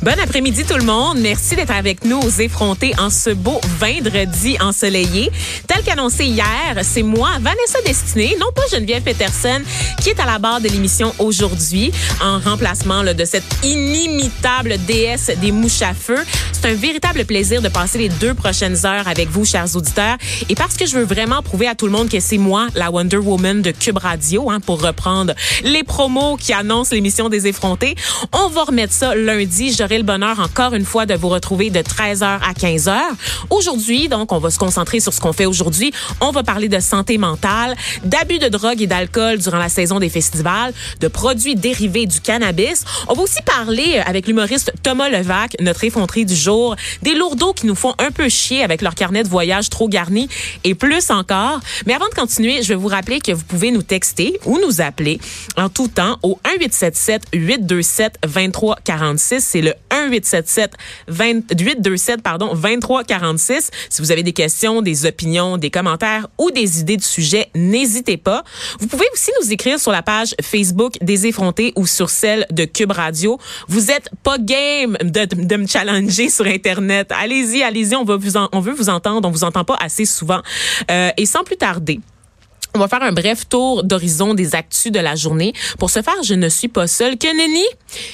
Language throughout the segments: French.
Bon après-midi tout le monde. Merci d'être avec nous aux effrontés en ce beau vendredi ensoleillé. Tel qu'annoncé hier, c'est moi, Vanessa Destinée, non pas Geneviève Peterson, qui est à la barre de l'émission aujourd'hui en remplacement de cette inimitable déesse des mouches à feu. C'est un véritable plaisir de passer les deux prochaines heures avec vous, chers auditeurs. Et parce que je veux vraiment prouver à tout le monde que c'est moi, la Wonder Woman de Cube Radio, hein, pour reprendre les promos qui annoncent l'émission des effrontés, on va remettre ça lundi. Le bonheur encore une fois de vous retrouver de 13h à 15h. Aujourd'hui, donc, on va se concentrer sur ce qu'on fait aujourd'hui. On va parler de santé mentale, d'abus de drogue et d'alcool durant la saison des festivals, de produits dérivés du cannabis. On va aussi parler avec l'humoriste Thomas Levac, notre effronterie du jour, des lourdeaux qui nous font un peu chier avec leur carnet de voyage trop garni et plus encore. Mais avant de continuer, je vais vous rappeler que vous pouvez nous texter ou nous appeler en tout temps au 1877 827 2346. C'est le 1877 827 pardon 2346 si vous avez des questions, des opinions, des commentaires ou des idées de sujet, n'hésitez pas. Vous pouvez aussi nous écrire sur la page Facebook des effrontés ou sur celle de Cube Radio. Vous êtes pas game de, me challenger sur internet. Allez-y, allez-y, on va vous on veut vous entendre, on vous entend pas assez souvent. Euh, et sans plus tarder, on va faire un bref tour d'horizon des actus de la journée. Pour ce faire, je ne suis pas seule. Que nenni,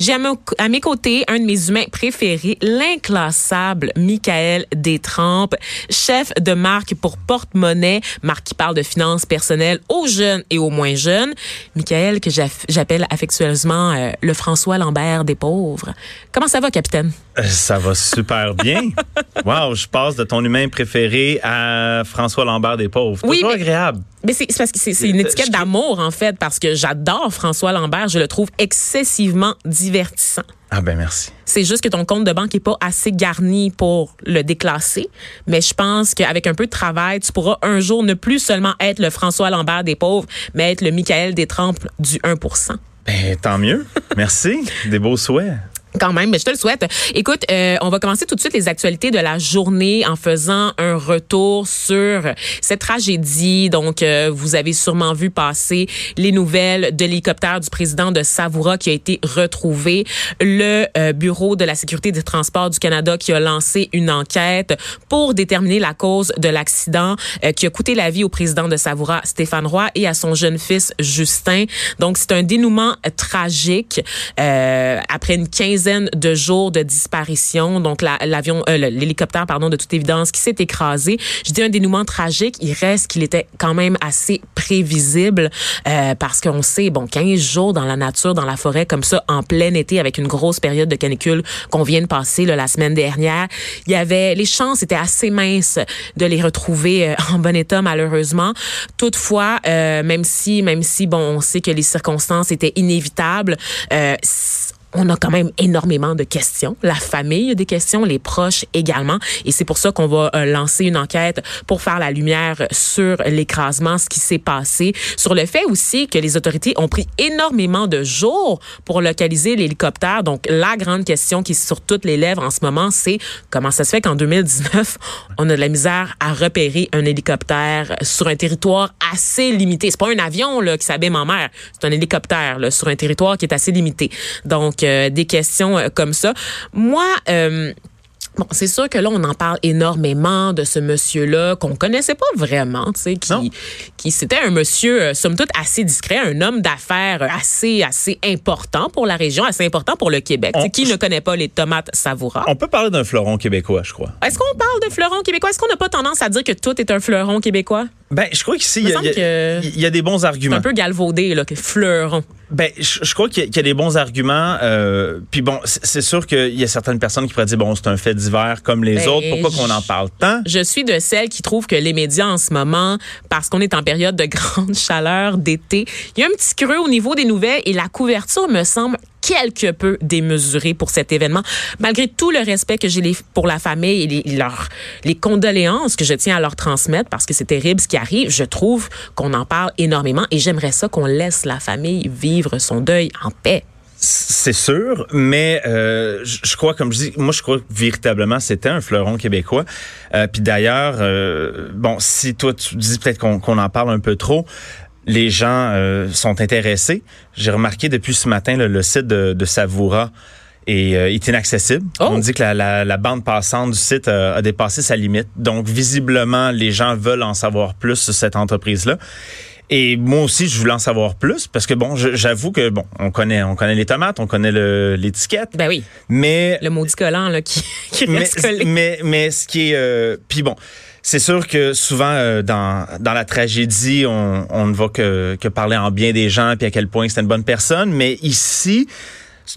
j'ai à, mes côtés un de mes humains préférés, l'inclassable Michael Détrempe, chef de marque pour Porte-Monnaie, marque qui parle de finances personnelles aux jeunes et aux moins jeunes. Michael, que j'appelle affectueusement euh, le François Lambert des pauvres. Comment ça va, capitaine? Euh, ça va super bien. wow, je passe de ton humain préféré à François Lambert des pauvres. Oui, Toujours agréable. Mais c'est parce que c'est une étiquette d'amour, en fait, parce que j'adore François Lambert. Je le trouve excessivement divertissant. Ah ben merci. C'est juste que ton compte de banque est pas assez garni pour le déclasser, mais je pense qu'avec un peu de travail, tu pourras un jour ne plus seulement être le François Lambert des pauvres, mais être le Michael Détrempe du 1% ben, tant mieux. Merci. Des beaux souhaits. Quand même, mais je te le souhaite. Écoute, euh, on va commencer tout de suite les actualités de la journée en faisant un retour sur cette tragédie. Donc, euh, vous avez sûrement vu passer les nouvelles de l'hélicoptère du président de Savoura qui a été retrouvé. Le euh, Bureau de la sécurité des transports du Canada qui a lancé une enquête pour déterminer la cause de l'accident qui a coûté la vie au président de Savoura, Stéphane Roy, et à son jeune fils, Justin. Donc, c'est un dénouement tragique après une quinzaine de jours de disparition. Donc l'avion, euh, l'hélicoptère, pardon, de toute évidence, qui s'est écrasé. Je dis un dénouement tragique. Il reste qu'il était quand même assez prévisible euh, parce qu'on sait, bon, 15 jours dans la nature, dans la forêt, comme ça, en plein été, avec une grosse période de canicule qu'on vient de passer là, la semaine dernière, il y avait les chances étaient assez minces de les retrouver euh, en bon état, malheureusement. Toutefois, même si, même si, bon, on sait que les circonstances étaient inévitables on a quand même énormément de questions. La famille a des questions, les proches également. Et c'est pour ça qu'on va euh, lancer une enquête pour faire la lumière sur l'écrasement, ce qui s'est passé, sur le fait aussi que les autorités ont pris énormément de jours pour localiser l'hélicoptère. Donc, la grande question qui est sur toutes les lèvres en ce moment, c'est comment ça se fait qu'en 2019, on a de la misère à repérer un hélicoptère sur un territoire assez limité? C'est pas un avion là, qui s'abîme en mer, c'est un hélicoptère là, sur un territoire qui est assez limité. Donc, des questions euh, comme ça. Moi, euh, Bon, c'est sûr que là, on en parle énormément de ce monsieur-là qu'on connaissait pas vraiment, tu sais, qui, qui c'était un monsieur, somme toute, assez discret, un homme d'affaires assez, assez important pour la région, assez important pour le Québec. qui ne connaît pas les tomates Savoura? On peut parler d'un fleuron québécois, je crois. Est-ce qu'on parle de fleuron québécois? Est-ce qu'on n'a pas tendance à dire que tout est un fleuron québécois? Ben, je crois qu'ici, il y, y, a des bons arguments. un peu galvaudé, là, que fleuron. Ben, je, crois qu'il y, a des bons arguments. Euh, puis bon, c'est sûr qu'il y a certaines personnes qui pourraient dire bon, c'est un fait divers comme les ben, autres. Pourquoi qu'on en parle tant? Je suis de celles qui trouvent que les médias en ce moment, parce qu'on est en période de grande chaleur d'été, il y a un petit creux au niveau des nouvelles et la couverture me semble quelque peu démesuré pour cet événement, malgré tout le respect que j'ai pour la famille et les, les condoléances que je tiens à leur transmettre parce que c'est terrible ce qui arrive. Je trouve qu'on en parle énormément et j'aimerais ça qu'on laisse la famille vivre son deuil en paix. C'est sûr, mais euh, je crois, comme je dis, moi je crois que véritablement c'était un fleuron québécois. Euh, Puis d'ailleurs, euh, bon, si toi tu dis peut-être qu'on en parle un peu trop, les gens euh, sont intéressés. J'ai remarqué depuis ce matin le, site de, de Savoura et euh, est inaccessible. Oh. On dit que la, la, bande passante du site a, dépassé sa limite. Donc, visiblement, les gens veulent en savoir plus sur cette entreprise-là. Et moi aussi, je voulais en savoir plus parce que bon, j'avoue que bon, on connaît, on connaît les tomates, on connaît l'étiquette. Ben oui. Mais le maudit collant là qui, qui reste mais, Mais, mais ce qui est, euh, puis bon, c'est sûr que souvent euh, dans dans la tragédie, on, on ne va que que parler en bien des gens puis à quel point c'est une bonne personne. Mais ici,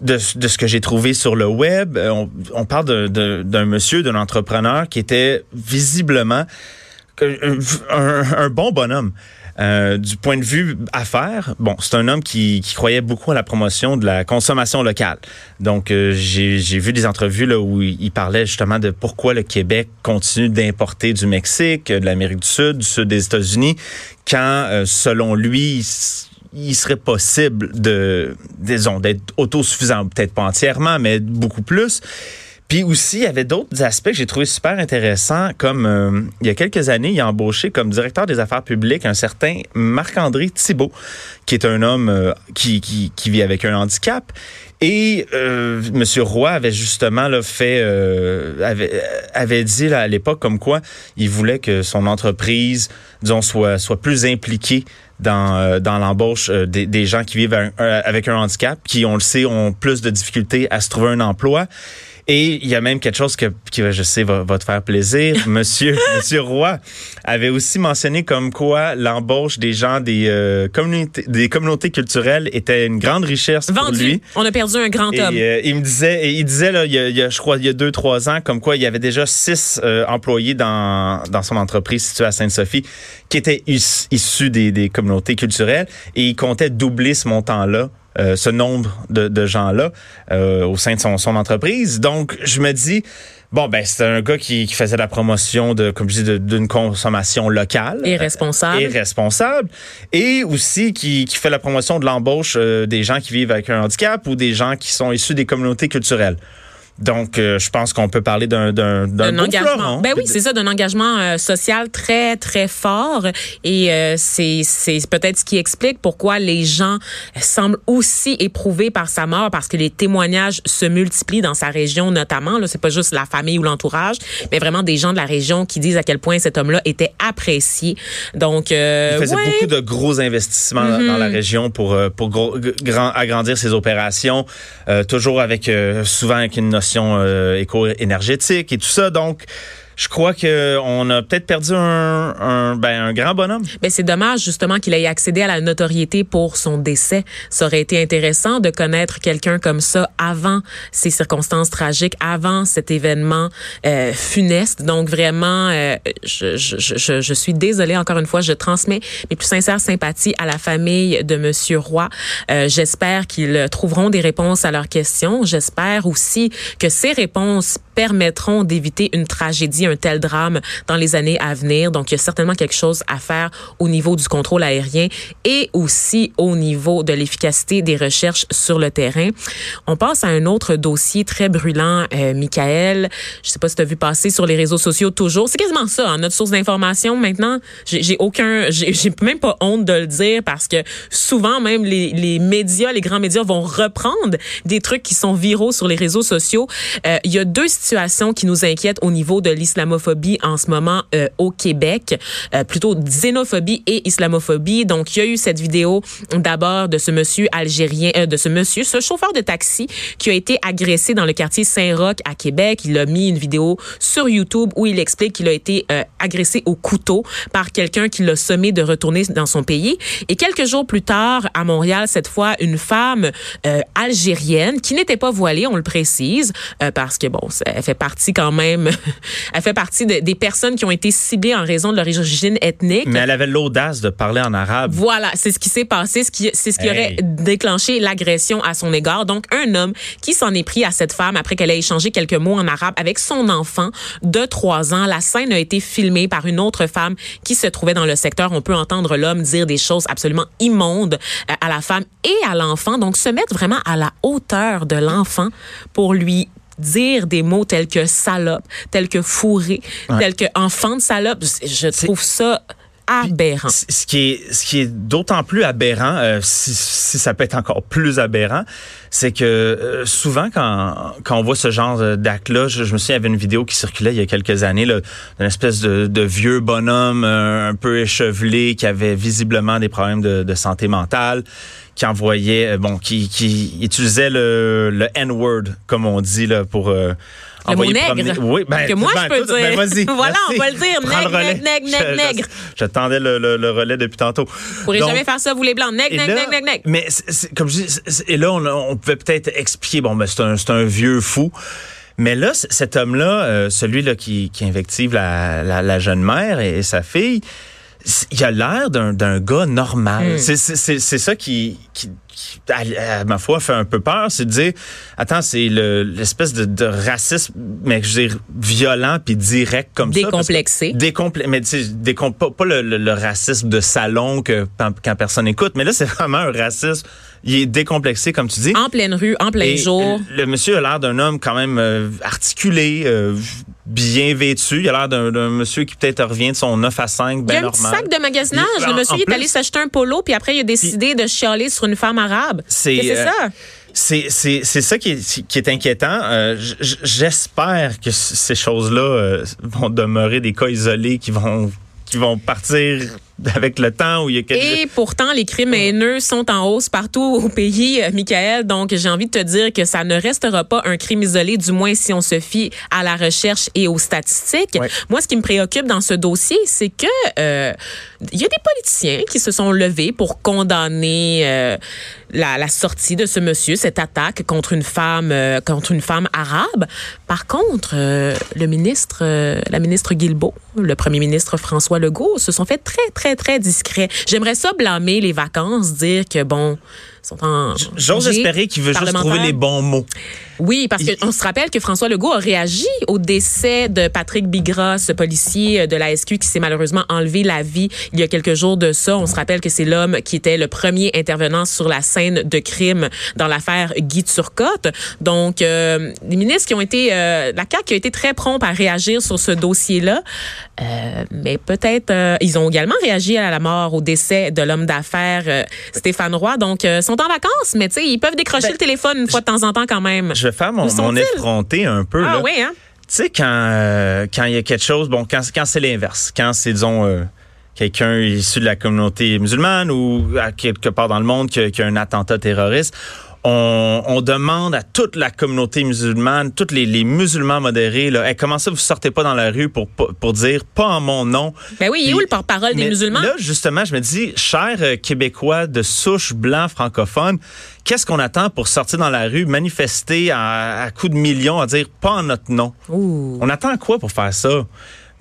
de, de ce que j'ai trouvé sur le web, euh, on, on parle d'un monsieur, d'un entrepreneur qui était visiblement un, un, bon bonhomme. Euh, du point de vue affaires, bon, c'est un homme qui, qui, croyait beaucoup à la promotion de la consommation locale. Donc, euh, j'ai vu des entrevues là où il parlait justement de pourquoi le Québec continue d'importer du Mexique, de l'Amérique du Sud, du sud des États-Unis, quand, selon lui, il serait possible de, disons, d'être autosuffisant, peut-être pas entièrement, mais beaucoup plus. Puis aussi, il y avait d'autres aspects que j'ai trouvé super intéressants, comme euh, il y a quelques années, il a embauché comme directeur des affaires publiques un certain Marc-André Thibault, qui est un homme euh, qui, qui, qui, vit avec un handicap. Et euh, M. Roy avait justement là, fait euh, avait, avait dit là, à l'époque comme quoi il voulait que son entreprise, disons, soit, soit plus impliquée dans, dans l'embauche des, des, gens qui vivent avec un handicap, qui, on le sait, ont plus de difficultés à se trouver un emploi. Et il y a même quelque chose que, qui, je sais, va, te faire plaisir. Monsieur, Monsieur Roy avait aussi mentionné comme quoi l'embauche des gens des, euh, communautés, des communautés culturelles était une grande richesse pour lui. On a perdu un grand homme. Euh, il me disait, il disait là, il y, a, je crois, il y a deux, trois ans, comme quoi il y avait déjà six euh, employés dans, dans son entreprise située à Sainte-Sophie qui étaient issus des, des communautés culturelles et il comptait doubler ce montant-là euh, ce nombre de, gens-là euh, au sein de son, son, entreprise. Donc, je me dis, bon, ben c'est un gars qui, qui, faisait la promotion de, comme je dis, d'une consommation locale. Et responsable. Et responsable. Et aussi qui, qui fait la promotion de l'embauche euh, des gens qui vivent avec un handicap ou des gens qui sont issus des communautés culturelles. Donc, euh, je pense qu'on peut parler d'un d'un d'un engagement. Ben oui, c'est ça, d'un engagement euh, social très très fort. Et euh, c'est c'est peut-être ce qui explique pourquoi les gens semblent aussi éprouvés par sa mort, parce que les témoignages se multiplient dans sa région notamment. Là, c'est pas juste la famille ou l'entourage, mais vraiment des gens de la région qui disent à quel point cet homme-là était apprécié. Donc, il faisait beaucoup de gros investissements dans la mhm. région pour pour grand, agrandir ses opérations, toujours avec souvent avec une notion euh, éco-énergétique et tout ça. Donc, je crois qu'on a peut-être perdu un, un, ben, un grand bonhomme. Ben, c'est dommage justement qu'il ait accédé à la notoriété pour son décès. Ça aurait été intéressant de connaître quelqu'un comme ça avant ces circonstances tragiques, avant cet événement euh, funeste. Donc vraiment, euh, je, je, je, je, suis désolée encore une fois. Je transmets mes plus sincères sympathies à la famille de Monsieur Roy. Euh, J'espère qu'ils trouveront des réponses à leurs questions. J'espère aussi que ces réponses permettront d'éviter une tragédie un tel drame dans les années à venir. Donc, il y a certainement quelque chose à faire au niveau du contrôle aérien et aussi au niveau de l'efficacité des recherches sur le terrain. On passe à un autre dossier très brûlant, euh, Michael. Je sais pas si tu as vu passer sur les réseaux sociaux toujours. C'est quasiment ça, hein, notre source d'information maintenant. J'ai aucun, j'ai même pas honte de le dire parce que souvent même les, les médias, les grands médias vont reprendre des trucs qui sont viraux sur les réseaux sociaux. Euh, il y a deux situations qui nous inquiètent au niveau de l'islam islamophobie en ce moment euh, au Québec, euh, plutôt xénophobie et islamophobie. Donc, il y a eu cette vidéo d'abord de ce monsieur algérien, euh, de ce monsieur, ce chauffeur de taxi qui a été agressé dans le quartier Saint-Roch à Québec. Il a mis une vidéo sur YouTube où il explique qu'il a été agressé au couteau par quelqu'un qui l'a sommé de retourner dans son pays. Et quelques jours plus tard, à Montréal, cette fois, une femme algérienne qui n'était pas voilée, on le précise, parce que bon, elle fait partie quand même, elle fait partie de- des personnes qui ont été ciblées en raison de leur origine ethnique. Mais elle avait l'audace de parler en arabe. Voilà, c'est ce qui s'est passé, ce qui, c'est ce qui Hey. aurait déclenché l'agression à son égard. Donc, un homme qui s'en est pris à cette femme après qu'elle ait échangé quelques mots en arabe avec son enfant de trois ans. La scène a été filmée par une autre femme qui se trouvait dans le secteur. On peut entendre l'homme dire des choses absolument immondes euh, à la femme et à l'enfant. Donc, se mettre vraiment à la hauteur de l'enfant pour lui dire des mots tels que salope, tels que fourré, tels que enfant de salope. Je trouve ça aberrant. Ce qui est, ce qui est d'autant plus aberrant, euh, si, si ça peut être encore plus aberrant, c'est que euh, souvent quand, quand on voit ce genre d'acte-là, je, je me souviens, il y avait une vidéo qui circulait il y a quelques années, d'une espèce de, de vieux bonhomme euh, un peu échevelé qui avait visiblement des problèmes de, de santé mentale, qui envoyait, euh, bon, qui, qui utilisait le, le N-word, comme on dit, là, pour... euh, Le mot nègre. Oui, ben, Que moi, je ben, peux tout- ben, dire. vas-y, Voilà, on va le dire. Nègre, nègre, nègre, Je- nègre, je- nègre. J'attendais le, le- le relais depuis tantôt. Vous pourrez Donc, jamais faire ça, vous les blancs. Nègre, nègre, nègre, nègre, nègre. Mais comme je dis, et là, on, on pouvait peut-être expliquer, bon, ben, c'est un, un vieux fou. Mais là, cet homme-là, euh, celui-là qui, qui invective la, la, la jeune mère et, et sa fille, il a l'air d'un gars normal. Hmm. C'est- ça qui, qui, qui, à, à ma foi, fait un peu peur. C'est de dire, attends, c'est le- l'espèce de, de racisme, mais je veux dire, violent puis direct comme ça. parce que- Décomplexé. Mais tu sais, décom- pas, pas le, le- le racisme de salon que quand, quand personne écoute, mais là c'est vraiment un racisme. Il est décomplexé comme tu dis. En pleine rue, en plein Et jour. Le, monsieur a l'air d'un homme quand même euh, articulé, euh, bien vêtu. Il a l'air d'un monsieur qui peut-être revient de son 9 à 5, Il y ben a un normal. petit sac de magasinage. Il- Le monsieur il est allé s'acheter un polo, puis après, il a décidé de chialer sur une femme arabe. C'est, euh, ça? C'est, c'est, c'est ça qui est, qui est inquiétant. Euh, j'espère que ces choses-là euh, vont demeurer des cas isolés qui vont qui vont partir avec le temps où il y a quelque Et pourtant, les crimes haineux sont en hausse partout au pays, euh, Michael. Donc, j'ai envie de te dire que ça ne restera pas un crime isolé, du moins si on se fie à la recherche et aux statistiques. Moi, ce qui me préoccupe dans ce dossier, c'est que euh, il y a des politiciens qui se sont levés pour condamner euh, la, la sortie de ce monsieur, cette attaque contre une femme, euh, contre une femme arabe. Par contre, euh, le ministre, la ministre Guilbeault, le premier ministre François Legault, se sont fait très, très, très discrets. J'aimerais ça blâmer les vacances, dire que bon, ils sont en. J'ose espérer qu'il veut juste trouver les bons mots. Oui, parce qu'on se rappelle que François Legault a réagi au décès de Patrick Bigra, ce policier de la SQ qui s'est malheureusement enlevé la vie il y a quelques jours de ça. On se rappelle que c'est l'homme qui était le premier intervenant sur la scène de crime dans l'affaire Guy Turcotte. Donc, euh, les ministres qui ont été, euh, la CAQ qui a été très prompt à réagir sur ce dossier-là, euh, mais peut-être, euh, ils ont également réagi à la mort, au décès de l'homme d'affaires euh, Stéphane Roy. Donc, euh, sont en vacances, mais tu sais, ils peuvent décrocher Ben, le téléphone une fois de temps en temps quand même. Je Où sont-ils? mon effronté un peu. Ah là. oui, hein? Tu sais, quand euh, quand il y a quelque chose, bon, quand, quand c'est l'inverse, quand c'est, disons, euh, quelqu'un issu de la communauté musulmane ou à quelque part dans le monde qui a un attentat terroriste, on, on demande à toute la communauté musulmane, tous les, les musulmans modérés, là, Hey, comment ça vous sortez pas dans la rue pour, pour pour dire pas en mon nom? Ben oui, il est où le porte-parole des musulmans? Là, justement, je me dis, chers euh, Québécois de souche blanc francophone, qu'est-ce qu'on attend pour sortir dans la rue, manifester à, à coups de millions, à dire pas en notre nom? Ouh. On attend quoi pour faire ça?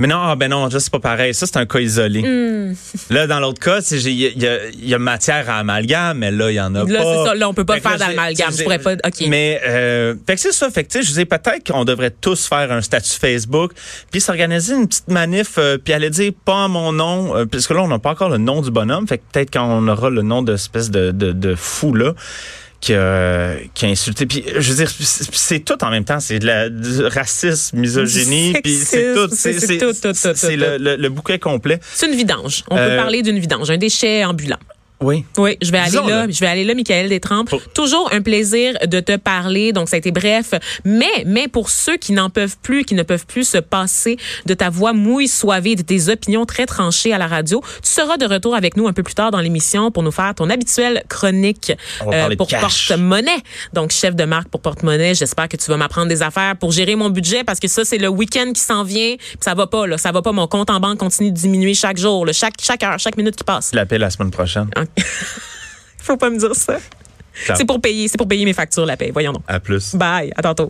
Mais non, ah, ben non, ça, c'est pas pareil. Ça, c'est un cas isolé. Hmm. Là, dans l'autre cas, il y, a- il y a matière à amalgame, mais là, il y en a Là, pas. c'est ça. Là, on peut pas Fait faire d'amalgame. Je pourrais pas. OK. Mais, euh, fait que c'est ça. Fait que, tu sais, je disais peut-être qu'on devrait tous faire un statut Facebook, puis s'organiser une petite manif, euh, puis aller dire pas mon nom, euh, parce que là, on n'a pas encore le nom du bonhomme. Fait que peut-être quand on aura le nom de espèce de, de, de fou, là, qui a, qui a insulté. Puis, je veux dire, c'est tout en même temps. C'est de la du racisme, misogynie, puis c'est tout. c'est tout, tout, tout, C'est tout, le, le, le bouquet complet. C'est une vidange. On peut Euh, parler d'une vidange, un déchet ambulant. Oui. Oui, je vais aller là. Je vais aller là, Michael Détrempe. Pour- Toujours un plaisir de te parler. Donc, ça a été bref. Mais, mais pour ceux qui n'en peuvent plus, qui ne peuvent plus se passer de ta voix mouille, soivée, de tes opinions très tranchées à la radio, tu seras de retour avec nous un peu plus tard dans l'émission pour nous faire ton habituelle chronique de pour porte-monnaie. Donc, chef de marque pour porte-monnaie, j'espère que tu vas m'apprendre des affaires pour gérer mon budget parce que ça, c'est le week-end qui s'en vient. Puis ça va pas, là. Ça va pas. Mon compte en banque continue de diminuer chaque jour, là, chaque, chaque heure, chaque minute qui passe. Je l'appelle la semaine prochaine. Faut pas me dire ça. C'est pour payer, c'est pour payer mes factures, la paie. Voyons donc. À plus. Bye. À tantôt.